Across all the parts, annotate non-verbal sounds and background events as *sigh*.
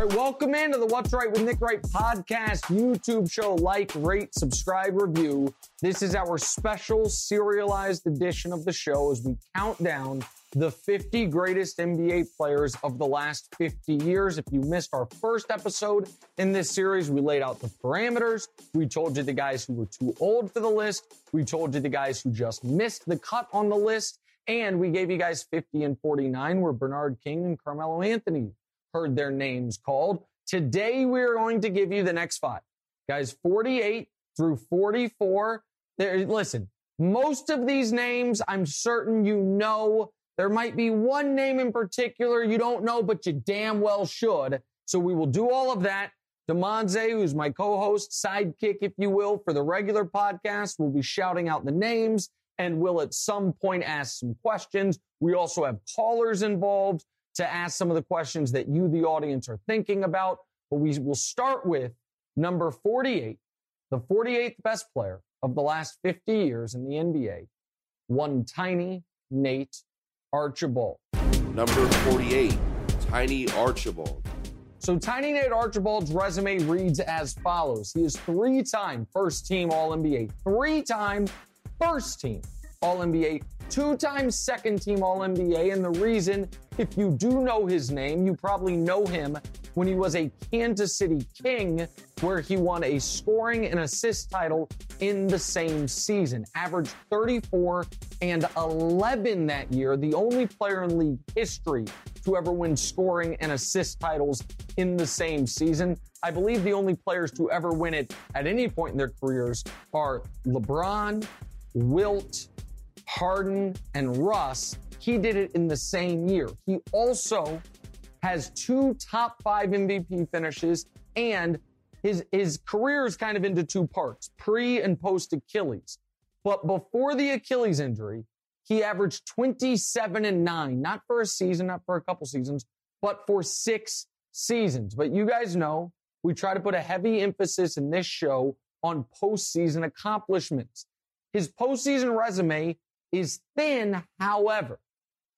All right, welcome into the What's Right with Nick Wright podcast, YouTube show. Like, rate, subscribe, review. This is our special serialized edition of the show as we count down the 50 greatest NBA players of the last 50 years. If you missed our first episode in this series, we laid out the parameters. We told you the guys who were too old for the list. We told you the guys who just missed the cut on the list. And we gave you guys 50 and 49 were Bernard King and Carmelo Anthony heard their names called. Today, we're going to give you the next five. Guys, 48 through 44. There, listen, most of these names, I'm certain you know. There might be one name in particular you don't know, but you damn well should. So we will do all of that. Demonze, who's my co-host, sidekick, if you will, for the regular podcast, will be shouting out the names and will at some point ask some questions. We also have callers involved to ask some of the questions that you, the audience, are thinking about. But we will start with number 48, the 48th best player of the last 50 years in the NBA, one tiny Nate Archibald. Number 48, Tiny Archibald. So Tiny Nate Archibald's resume reads as follows. He is three-time first team All NBA, three-time first team All NBA, two-time second team All NBA. And the reason, if you do know his name, you probably know him when he was a Kansas City King, where he won a scoring and assist title in the same season. Averaged 34 and 11 that year, the only player in league history to ever win scoring and assist titles in the same season. I believe the only players to ever win it at any point in their careers are LeBron, Wilt, Harden, and Russ. He did it in the same year. He also has two top five MVP finishes, and his, his career is kind of into two parts pre and post Achilles. But before the Achilles injury, he averaged 27 and 9, not for a season, not for a couple seasons, but for six seasons. But you guys know we try to put a heavy emphasis in this show on postseason accomplishments. His postseason resume is thin, however,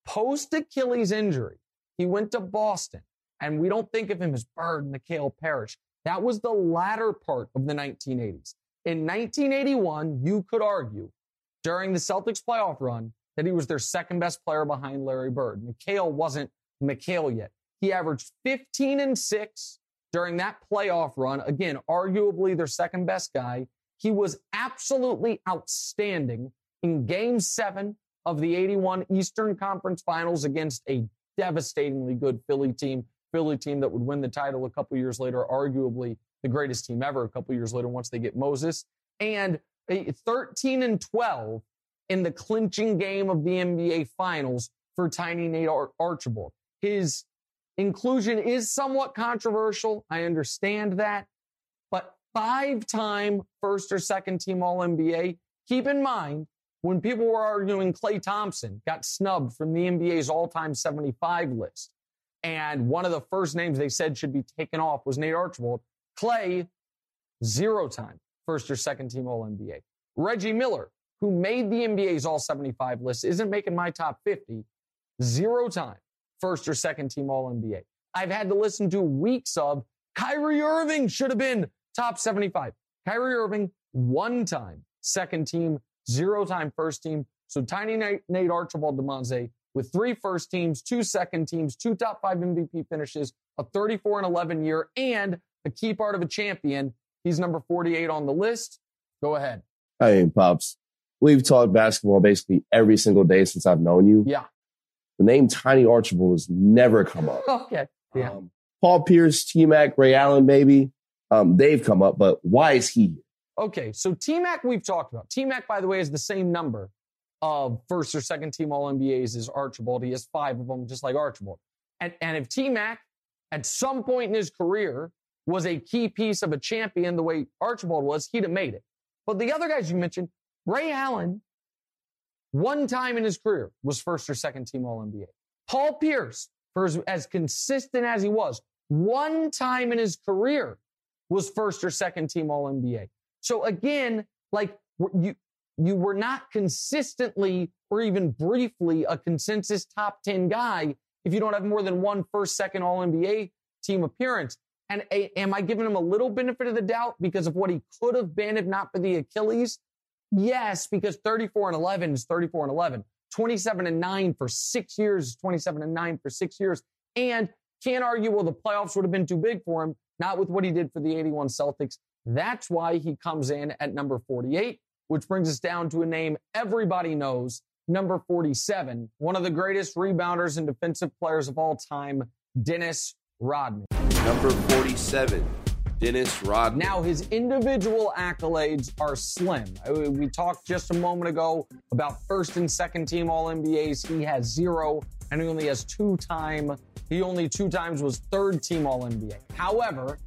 post Achilles injury, he went to Boston, and we don't think of him as Bird, McHale Parish. That was the latter part of the 1980s. In 1981, you could argue during the Celtics playoff run that he was their second best player behind Larry Bird. McHale wasn't McHale yet. He averaged 15 and 6 during that playoff run. Again, arguably their second best guy. He was absolutely outstanding in game seven of the 81 Eastern Conference Finals against a devastatingly good Philly team, Philly team that would win the title a couple years later, arguably the greatest team ever a couple years later once they get Moses, and 13 and 12 in the clinching game of the NBA Finals for Tiny Nate Ar- Archibald. His inclusion is somewhat controversial. I understand that, but five time first or second team All NBA. Keep in mind, when people were arguing Klay Thompson got snubbed from the NBA's all time 75 list, and one of the first names they said should be taken off was Nate Archibald, Clay, zero time first or second team All NBA. Reggie Miller, who made the NBA's all 75 list, isn't making my top 50, zero time first or second team All NBA. I've had to listen to weeks of Kyrie Irving should have been top 75. Kyrie Irving, one time second team zero time first team. So Tiny Nate, Nate Archibald Demonze with three first teams, two second teams, two top five MVP finishes, a 34 and 11 year, and a key part of a champion. He's number 48 on the list. Go ahead. Hey, Pops. We've talked basketball basically every single day since I've known you. Yeah. The name Tiny Archibald has never come up. *laughs* Okay. Yeah. Um, Paul Pierce, T Mac, Ray Allen, maybe. Um, they've come up, but why is he here? Okay, so T Mac we've talked about. T Mac, by the way, is the same number of first or second team All NBAs as Archibald. He has five of them, just like Archibald. And, and if T Mac at some point in his career was a key piece of a champion the way Archibald was, he'd have made it. But the other guys you mentioned, Ray Allen, one time in his career was first or second team All NBA. Paul Pierce, for as, as consistent as he was, one time in his career was first or second team All NBA. So again, like you, you were not consistently or even briefly a consensus top 10 guy if you don't have more than one first, second All NBA team appearance. And a, am I giving him a little benefit of the doubt because of what he could have been if not for the Achilles? Yes, because 34 and 11 is 34 and 11. 27 and 9 for six years, is 27 and 9 for six years. And can't argue, well, the playoffs would have been too big for him, not with what he did for the 81 Celtics. That's why he comes in at number 48, which brings us down to a name everybody knows, number 47, one of the greatest rebounders and defensive players of all time, Dennis Rodman. Number 47, Dennis Rodman. Now, his individual accolades are slim. Uh, we talked just a moment ago about first and second team All NBAs. He has zero, and he only has two time. He only two times was third team All NBA. However,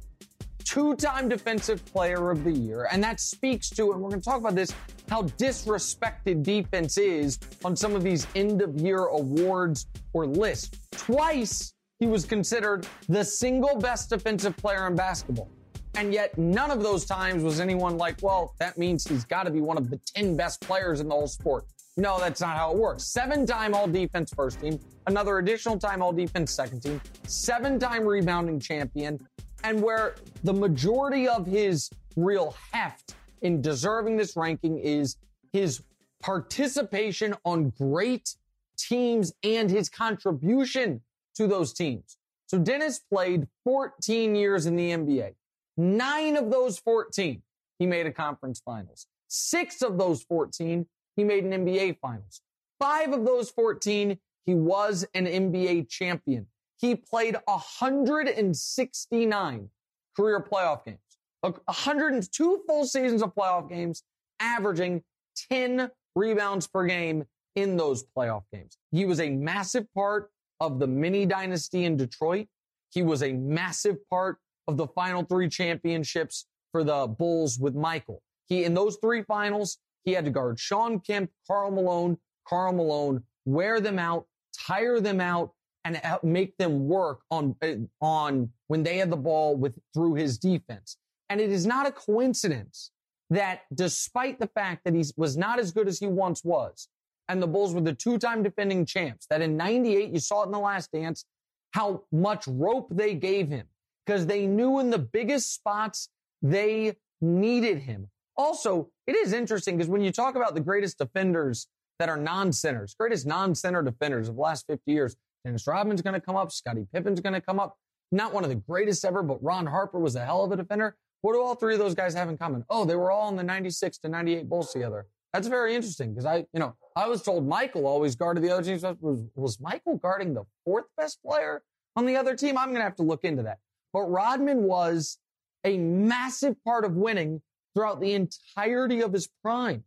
two time Defensive Player of the Year, and that speaks to, and we're going to talk about this, how disrespected defense is on some of these end of year awards or lists. Twice he was considered the single best defensive player in basketball. And yet, none of those times was anyone like, well, that means he's got to be one of the 10 best players in the whole sport. No, that's not how it works. Seven time all defense first team, another additional time all defense second team, seven time rebounding champion, and where the majority of his real heft in deserving this ranking is his participation on great teams and his contribution to those teams. So Dennis played 14 years in the NBA. Nine of those 14, he made a conference finals. Six of those 14, he made an NBA finals. Five of those 14, he was an NBA champion. He played 169 career playoff games, 102 full seasons of playoff games, averaging 10 rebounds per game in those playoff games. He was a massive part of the mini dynasty in Detroit. He was a massive part of the final three championships for the Bulls with Michael. He, in those three finals, he had to guard Shawn Kemp, Karl Malone, Karl Malone, wear them out, tire them out, and make them work on, uh, on when they had the ball with through his defense. And it is not a coincidence that despite the fact that he was not as good as he once was, and the Bulls were the two-time defending champs, that in 98, you saw it in the last dance, how much rope they gave him because they knew in the biggest spots they needed him. Also, it is interesting because when you talk about the greatest defenders that are non-centers, greatest non-center defenders of the last 50 years, Dennis Rodman's going to come up, Scottie Pippen's going to come up. Not one of the greatest ever, but Ron Harper was a hell of a defender. What do all three of those guys have in common? Oh, they were all in the 96 to 98 Bulls together. That's very interesting because I, you know, I was told Michael always guarded the other team. Was, was Michael guarding the fourth best player on the other team? I'm going to have to look into that. But Rodman was a massive part of winning throughout the entirety of his prime.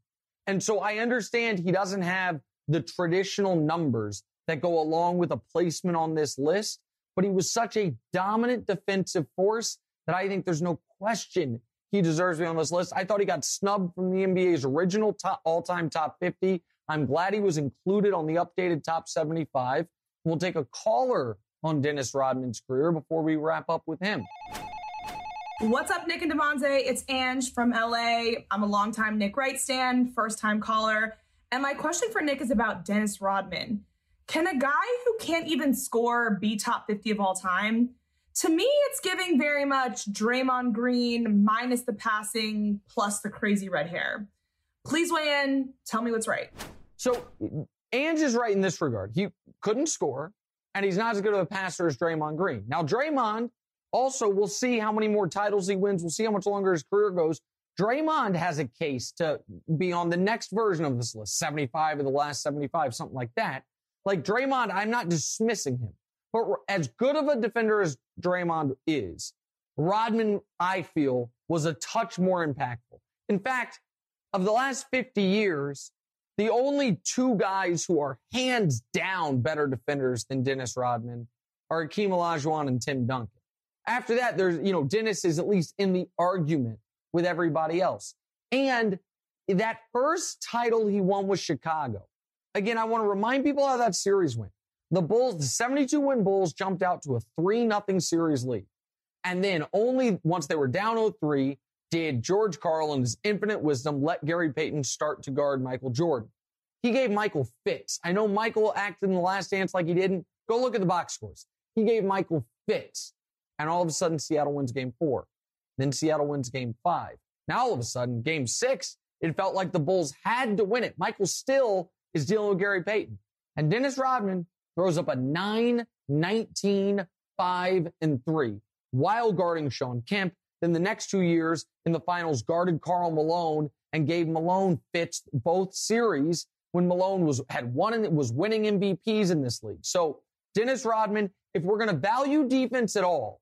And so I understand he doesn't have the traditional numbers that go along with a placement on this list, but he was such a dominant defensive force that I think there's no question he deserves to be on this list. I thought he got snubbed from the NBA's original top, all-time top 50. I'm glad he was included on the updated top 75. We'll take a caller on Dennis Rodman's career before we wrap up with him. What's up, Nick and Devontae? It's Ange from LA. I'm a longtime Nick Wright stan, first time caller. And my question for Nick is about Dennis Rodman. Can a guy who can't even score be top 50 of all time? To me, it's giving very much Draymond Green minus the passing plus the crazy red hair. Please weigh in. Tell me what's right. So, Ange is right in this regard. He couldn't score, and he's not as good of a passer as Draymond Green. Now, Draymond also, we'll see how many more titles he wins. We'll see how much longer his career goes. Draymond has a case to be on the next version of this list, 75 of the last 75, something like that. Like Draymond, I'm not dismissing him, but as good of a defender as Draymond is, Rodman, I feel, was a touch more impactful. In fact, of the last 50 years, the only two guys who are hands down better defenders than Dennis Rodman are Akeem Olajuwon and Tim Duncan. After that, there's, you know, Dennis is at least in the argument with everybody else. And that first title he won was Chicago. Again, I want to remind people how that series went. The Bulls, the 72 win Bulls jumped out to a 3 nothing series lead. And then only once they were down 3 did George Karl in his infinite wisdom let Gary Payton start to guard Michael Jordan. He gave Michael fits. I know Michael acted in the last dance like he didn't. Go look at the box scores. He gave Michael fits. And all of a sudden, Seattle wins game four. Then Seattle wins game five. Now, all of a sudden, game six, it felt like the Bulls had to win it. Michael still is dealing with Gary Payton. And Dennis Rodman throws up a 9 19 5 and 3 while guarding Shawn Kemp. Then the next two years in the finals guarded Karl Malone and gave Malone fits both series when Malone was had won and was winning MVPs in this league. So Dennis Rodman, if we're going to value defense at all,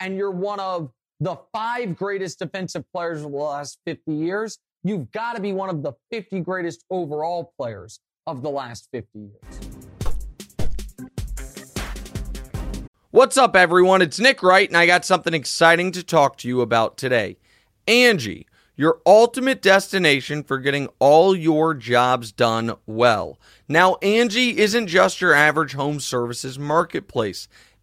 and you're one of the five greatest defensive players of the last 50 years, you've got to be one of the 50 greatest overall players of the last 50 years. What's up, everyone? It's Nick Wright, and I got something exciting to talk to you about today. Angi, your ultimate destination for getting all your jobs done well. Now, Angi isn't just your average home services marketplace.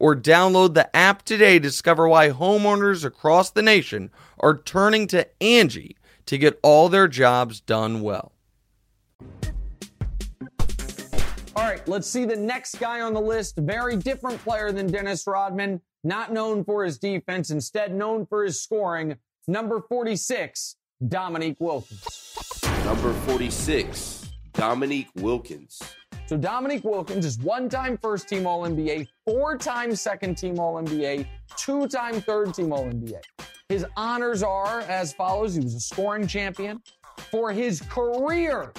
or download the app today to discover why homeowners across the nation are turning to Angi to get all their jobs done well. All right, let's see the next guy on the list. Very different player than Dennis Rodman, not known for his defense, instead known for his scoring. Number 46, Dominique Wilkins. Number 46, Dominique Wilkins. So Dominique Wilkins is one-time first-team All-NBA, four-time second-team All-NBA, two-time third-team All-NBA. His honors are as follows. He was a scoring champion. For his career,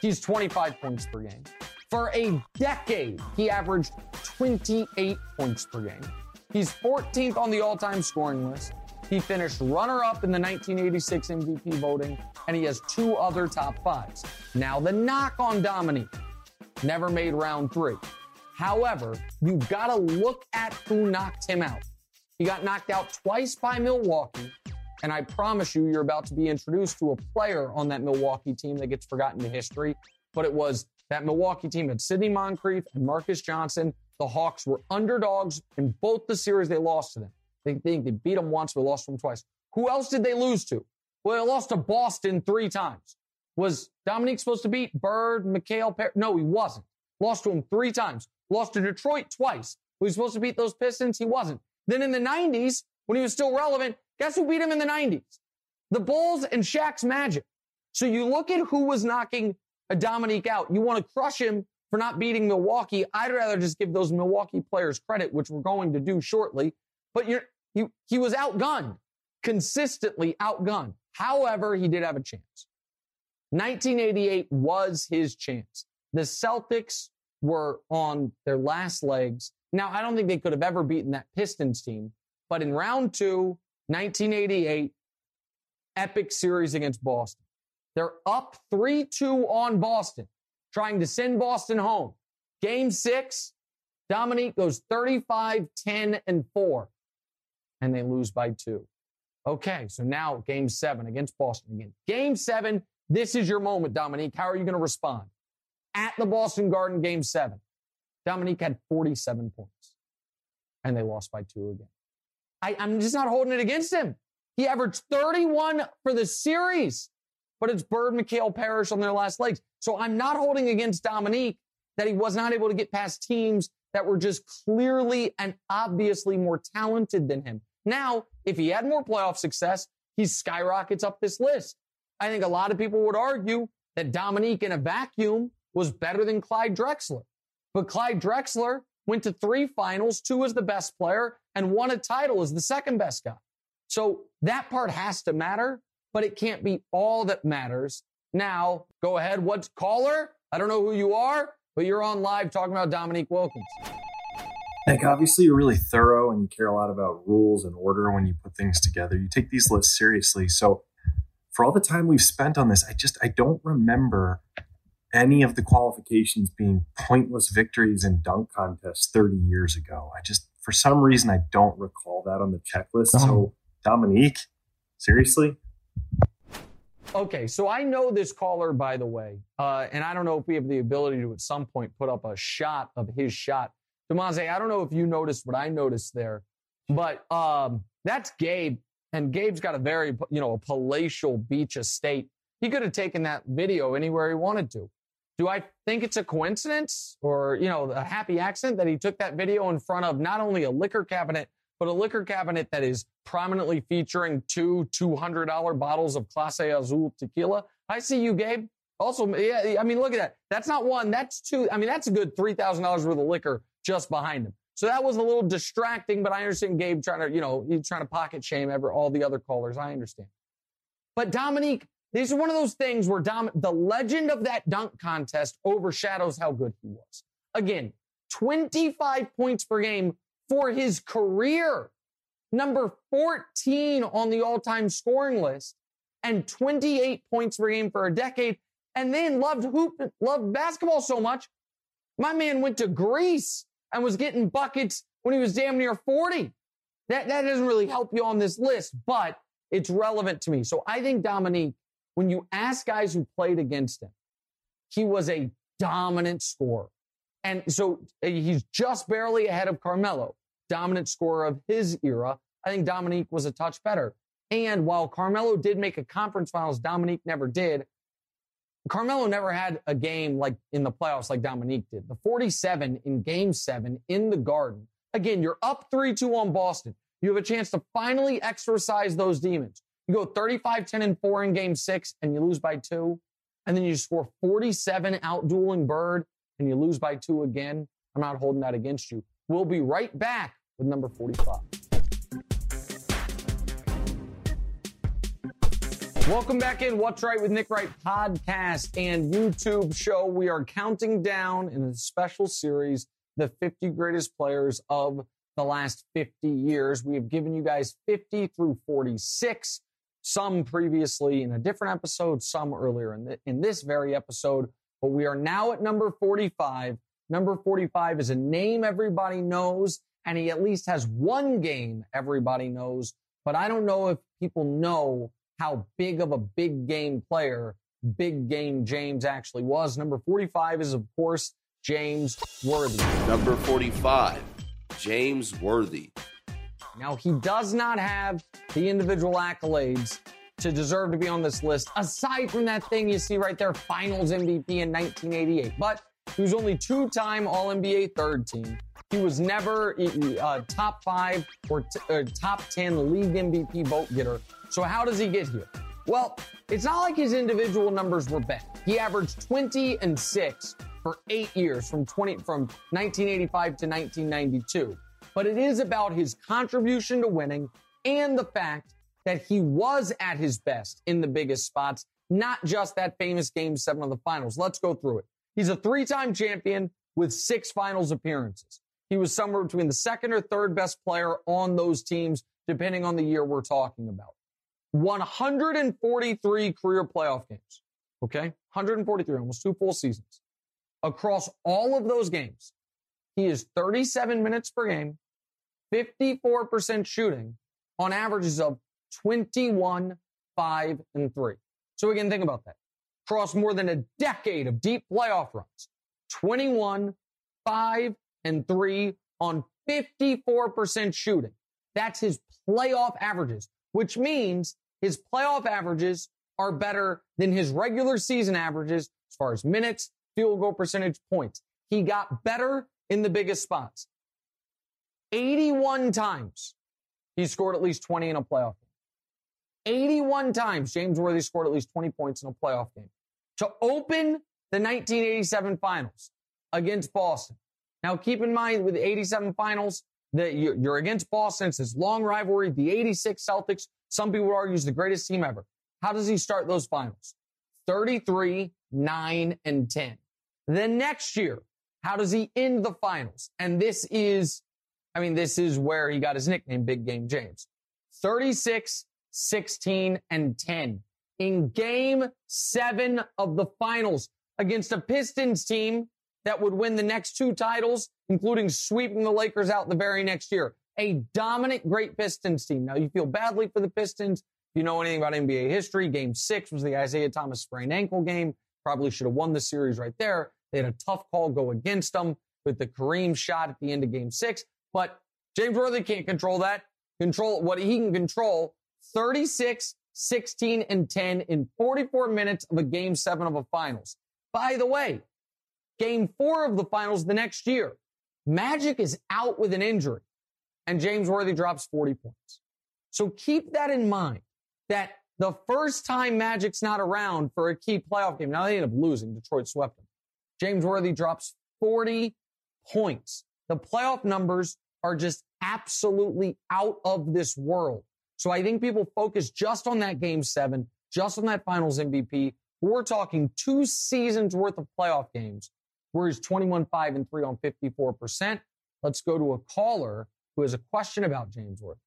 he's 25 points per game. For a decade, he averaged 28 points per game. He's 14th on the all time scoring list. He finished runner up in the 1986 MVP voting, and he has two other top fives. Now, the knock on Dominique never made round three. However, you've got to look at who knocked him out. He got knocked out twice by Milwaukee, and I promise you, you're about to be introduced to a player on that Milwaukee team that gets forgotten to history. But it was that Milwaukee team had Sidney Moncrief and Marques Johnson. The Hawks were underdogs in both the series they lost to them. They think they beat them once, but lost them twice. Who else did they lose to? Well, they lost to Boston three times. Was Dominique supposed to beat Bird, McHale? Per- no, he wasn't. Lost to him three times. Lost to Detroit twice. Was he supposed to beat those Pistons? He wasn't. Then in the 90s, when he was still relevant, guess who beat him in the 90s? The Bulls and Shaq's Magic. So you look at who was knocking a Dominique out. You want to crush him for not beating Milwaukee. I'd rather just give those Milwaukee players credit, which we're going to do shortly. But you're, he, he was outgunned, consistently outgunned. However, he did have a chance. 1988 was his chance. The Celtics were on their last legs. Now, I don't think they could have ever beaten that Pistons team, but in round two, 1988, epic series against Boston. They're up 3 2 on Boston, trying to send Boston home. Game six, Dominique goes 35, 10, and 4, and they lose by two. Okay, so now game seven against Boston again. Game seven, this is your moment, Dominique. How are you going to respond? At the Boston Garden, game seven, Dominique had 47 points, and they lost by two again. I, I'm just not holding it against him. He averaged 31 for the series but it's Bird, McHale Parish on their last legs. So I'm not holding against Dominique that he was not able to get past teams that were just clearly and obviously more talented than him. Now, if he had more playoff success, he skyrockets up this list. I think a lot of people would argue that Dominique in a vacuum was better than Clyde Drexler. But Clyde Drexler went to three finals, two as the best player, and won a title as the second best guy. So that part has to matter, but it can't be all that matters. Now, go ahead. What's caller? I don't know who you are, but you're on live talking about Dominique Wilkins. Like obviously you're really thorough and you care a lot about rules and order when you put things together. You take these lists seriously. So for all the time we've spent on this, I just I don't remember any of the qualifications being pointless victories in dunk contests 30 years ago. I just for some reason I don't recall that on the checklist. So Dominique, seriously? Okay, so I know this caller, by the way, uh, and I don't know if we have the ability to at some point put up a shot of his shot. Demaze, I don't know if you noticed what I noticed there, but um, that's Gabe, and Gabe's got a very, you know, a palatial beach estate. He could have taken that video anywhere he wanted to. Do I think it's a coincidence or, you know, a happy accident that he took that video in front of not only a liquor cabinet, but a liquor cabinet that is prominently featuring two $200 bottles of Clase Azul tequila. I see you, Gabe. Also, yeah, I mean, look at that. That's not one. That's two. I mean, that's a good $3,000 worth of liquor just behind him. So that was a little distracting, but I understand Gabe trying to, you know, he's trying to pocket shame ever all the other callers. I understand. But Dominique, this is one of those things where Dom, the legend of that dunk contest overshadows how good he was. Again, 25 points per game for his career, number 14 on the all time scoring list, and 28 points per game for a decade. And then loved hoop, loved basketball so much. My man went to Greece and was getting buckets when he was damn near 40. That, that doesn't really help you on this list, but it's relevant to me. So I think Dominique, when you ask guys who played against him, he was a dominant scorer. And so uh, he's just barely ahead of Carmelo, dominant scorer of his era. I think Dominique was a touch better. And while Carmelo did make a conference finals, Dominique never did. Carmelo never had a game like in the playoffs like Dominique did. The 47 in game seven in the garden. Again, you're up 3 2 on Boston. You have a chance to finally exercise those demons. You go 35, 10, and 4 in game six, and you lose by two. And then you score 47 out dueling Bird, and you lose by two again. I'm not holding that against you. We'll be right back with number 45. Welcome back in What's Right with Nick Wright podcast and YouTube show. We are counting down in a special series the 50 greatest players of the last 50 years. We have given you guys 50 through 46, some previously in a different episode, some earlier in, the, in this very episode. But we are now at number 45. Number 45 is a name everybody knows, and he at least has one game everybody knows. But I don't know if people know how big of a big game player Big Game James actually was. Number 45 is, of course, James Worthy. Number 45, James Worthy. Now, he does not have the individual accolades to deserve to be on this list, aside from that thing you see right there, finals MVP in 1988. But he was only two time All NBA third team. He was never uh, top five or t- uh, top 10 league MVP vote getter. So, how does he get here? Well, it's not like his individual numbers were bad. He averaged 20 and 6 for eight years from 20 from 1985 to 1992. But it is about his contribution to winning and the fact that he was at his best in the biggest spots, not just that famous game seven of the finals. Let's go through it. He's a three-time champion with six finals appearances. He was somewhere between the second or third best player on those teams, depending on the year we're talking about. 143 career playoff games. Okay. 143, almost two full seasons. Across all of those games, he is 37 minutes per game, 54% shooting on averages of 21, 5, and 3. So again, think about that. Across more than a decade of deep playoff runs, 21, 5, and 3 on 54% shooting. That's his playoff averages, which means his playoff averages are better than his regular season averages as far as minutes, field goal percentage, points. He got better in the biggest spots. 81 times he scored at least 20 in a playoff game. 81 times James Worthy scored at least 20 points in a playoff game. To open the 1987 finals against Boston. Now keep in mind with the 87 finals, that you're against Boston. It's this long rivalry. The 86 Celtics, some people would argue is the greatest team ever. How does he start those finals? 33, 9, and 10. The next year, how does he end the finals? And this is, I mean, this is where he got his nickname, Big Game James. 36, 16, and 10 in game seven of the finals against a Pistons team that would win the next two titles, including sweeping the Lakers out the very next year. A dominant, great Pistons team. Now you feel badly for the Pistons. If you know anything about NBA history, game six was the Isiah Thomas sprained ankle game. Probably should have won the series right there. They had a tough call go against them with the Kareem shot at the end of game six. But James Worthy can't control that. Control what he can control 36, 16, and 10 in 44 minutes of a game seven of a finals. By the way, game four of the finals the next year, Magic is out with an injury and James Worthy drops 40 points. So keep that in mind that the first time Magic's not around for a key playoff game, now they end up losing. Detroit swept them. James Worthy drops 40 points. The playoff numbers are just absolutely out of this world. So I think people focus just on that game seven, just on that finals MVP. We're talking two seasons worth of playoff games he's 21, 5 and 3 on 54%. Let's go to a caller who has a question about James Worthy.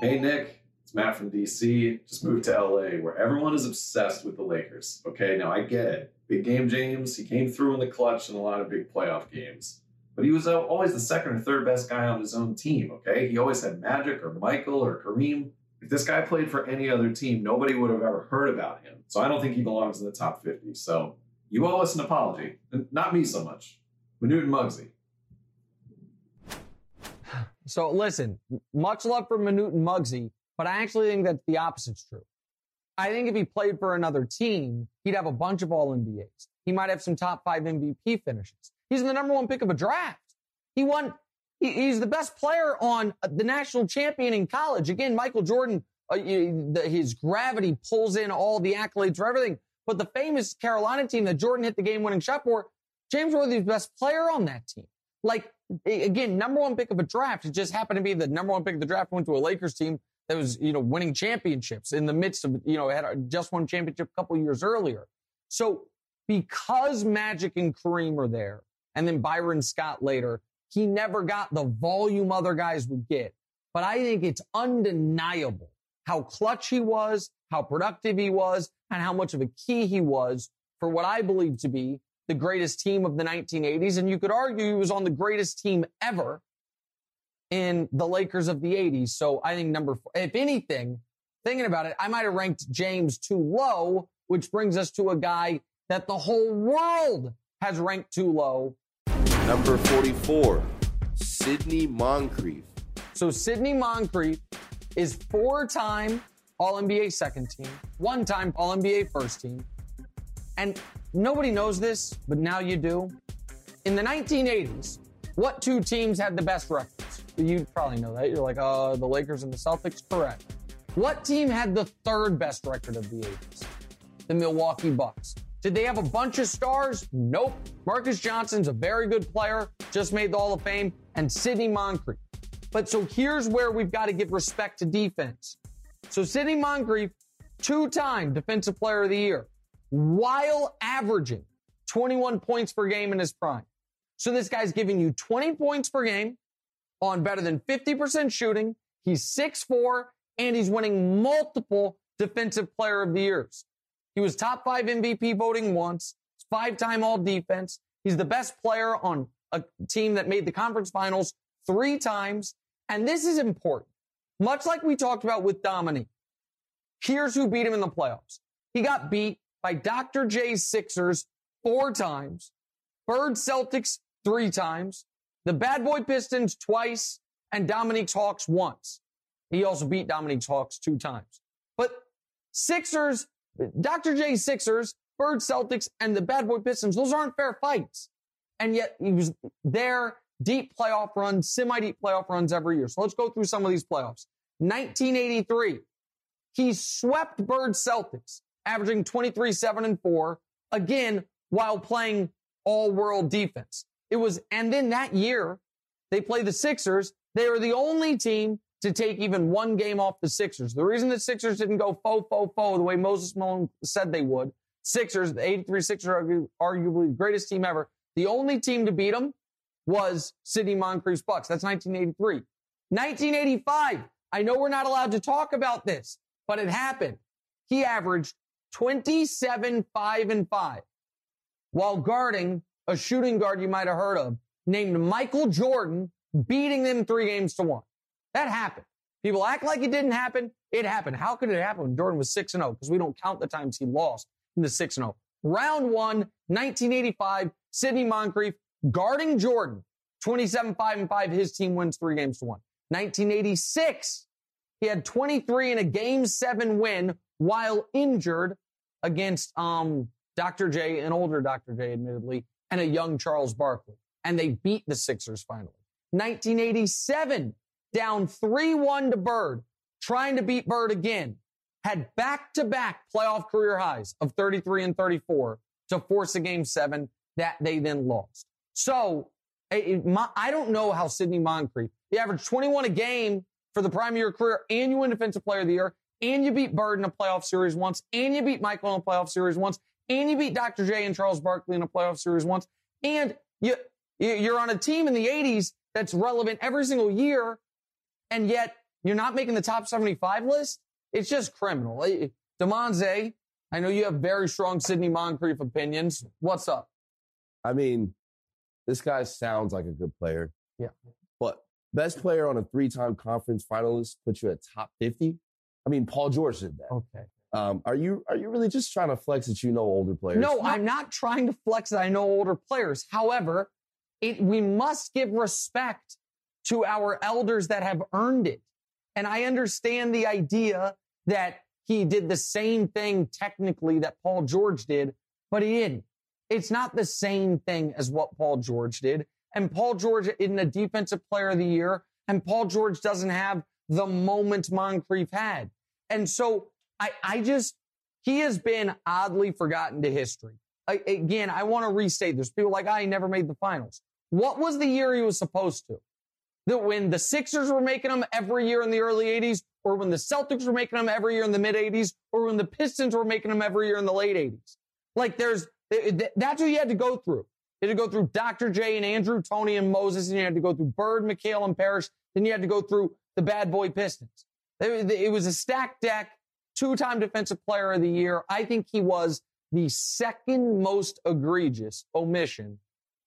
Hey, Nick. It's Matt from DC. Just moved to LA where everyone is obsessed with the Lakers. Okay, now I get it. Big game James, he came through in the clutch in a lot of big playoff games. But he was always the second or third best guy on his own team, okay? He always had Magic or Michael or Kareem. If this guy played for any other team, nobody would have ever heard about him. So I don't think he belongs in the top 50. So you owe us an apology. Not me so much. Manute and Muggsy. *laughs* So listen, much love for Manute and Muggsy, but I actually think that the opposite's true. I think if he played for another team, he'd have a bunch of all NBAs. He might have some top five MVP finishes. He's the number one pick of a draft. He won. He, he's the best player on the national champion in college. Again, Michael Jordan, uh, his gravity pulls in all the accolades for everything. But the famous Carolina team that Jordan hit the game winning shot for, James Worthy's best player on that team. Like, again, number one pick of a draft. It just happened to be the number one pick of the draft went to a Lakers team that was, you know, winning championships in the midst of, you know, had just won championship a couple years earlier. So because Magic and Kareem are there, and then Byron Scott later, he never got the volume other guys would get. But I think it's undeniable how clutch he was, how productive he was, and how much of a key he was for what I believe to be the greatest team of the 1980s. And you could argue he was on the greatest team ever in the Lakers of the 80s. So I think number four, if anything, thinking about it, I might have ranked James too low, which brings us to a guy that the whole world has ranked too low. Number 44, Sidney Moncrief. So Sidney Moncrief is four-time All-NBA second team, one-time All-NBA first team. And nobody knows this, but now you do. In the 1980s, what two teams had the best records? You probably know that. You're like, uh, the Lakers and the Celtics. Correct. What team had the third best record of the 80s? The Milwaukee Bucks. Did they have a bunch of stars? Nope. Marques Johnson's a very good player, just made the Hall of Fame, and Sidney Moncrief. But so here's where we've got to give respect to defense. So Sidney Moncrief, two-time Defensive Player of the Year, while averaging 21 points per game in his prime. So this guy's giving you 20 points per game on better than 50% shooting. He's 6'4 and he's winning multiple defensive player of the years. He was top five MVP voting once, five time all defense. He's the best player on a team that made the conference finals three times. And this is important. Much like we talked about with Dominique. Here's who beat him in the playoffs. He got beat by Dr. J's Sixers four times, Bird Celtics three times, the Bad Boy Pistons twice, and Dominique's Hawks once. He also beat Dominique's Hawks two times. But Sixers, Dr. J Sixers, Bird Celtics, and the Bad Boy Pistons, those aren't fair fights. And yet he was there, deep playoff runs, semi-deep playoff runs every year. So let's go through some of these playoffs. 1983, he swept Bird Celtics, averaging 23, 7, and 4, again, while playing all world defense. It was, and then that year, they play the Sixers. They are the only team to take even one game off the Sixers. The reason the Sixers didn't go fo, fo, fo the way Moses Malone said they would, Sixers, the 83 Sixers are arguably the greatest team ever. The only team to beat them was Sidney Moncrief's Bucks. That's 1983. 1985. I know we're not allowed to talk about this, but it happened. He averaged 27, 5, and 5 while guarding a shooting guard you might have heard of named Michael Jordan, beating them three games to one. That happened. People act like it didn't happen. It happened. How could it happen when Jordan was 6 and 0? Because we don't count the times he lost in the 6 and 0. Round one, 1985, Sidney Moncrief guarding Jordan, 27, 5 and 5. His team wins three games to one. 1986, he had 23 in a game seven win while injured against, um, Dr. J, an older Dr. J, admittedly, and a young Charles Barkley. And they beat the Sixers finally. 1987, down 3-1 to Bird, trying to beat Bird again, had back-to-back playoff career highs of 33 and 34 to force a game seven that they then lost. So it, my, I don't know how Sidney Moncrief, he averaged 21 a game for the prime of your career and you win defensive player of the year and you beat Bird in a playoff series once and you beat Michael in a playoff series once and you beat Dr. J and Charles Barkley in a playoff series once and you, you're on a team in the 80s that's relevant every single year and yet you're not making the top 75 list. It's just criminal. Eh, Demonze, I know you have very strong Sidney Moncrief opinions. What's up? I mean, this guy sounds like a good player. Yeah. But best player on a three-time conference finalist puts you at top 50. I mean, Paul George did that. Okay. Um, are you are you really just trying to flex that you know older players? No, I'm not trying to flex that I know older players. However, it we must give respect to our elders that have earned it. And I understand the idea that he did the same thing technically that Paul George did, but he didn't. It's not the same thing as what Paul George did. And Paul George isn't a defensive player of the year. And Paul George doesn't have the moment Moncrief had. And so I, I just, he has been oddly forgotten to history. I, again, I want to restate this. People like, I never made the finals. What was the year he was supposed to? That when the Sixers were making them every year in the early 80s, or when the Celtics were making them every year in the mid 80s, or when the Pistons were making them every year in the late 80s. Like there's, that's what you had to go through. You had to go through Dr. J and Andrew, Toney and Moses, and you had to go through Bird, McHale, and Parish. Then you had to go through the bad boy Pistons. It was a stacked deck, two-time defensive player of the year. I think he was the second most egregious omission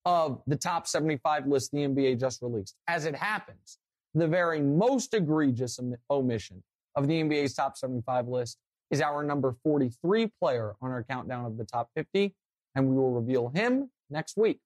of the top 75 list the NBA just released. As it happens, the very most egregious omission of the NBA's top 75 list is our number 43 player on our countdown of the top 50, and we will reveal him next week.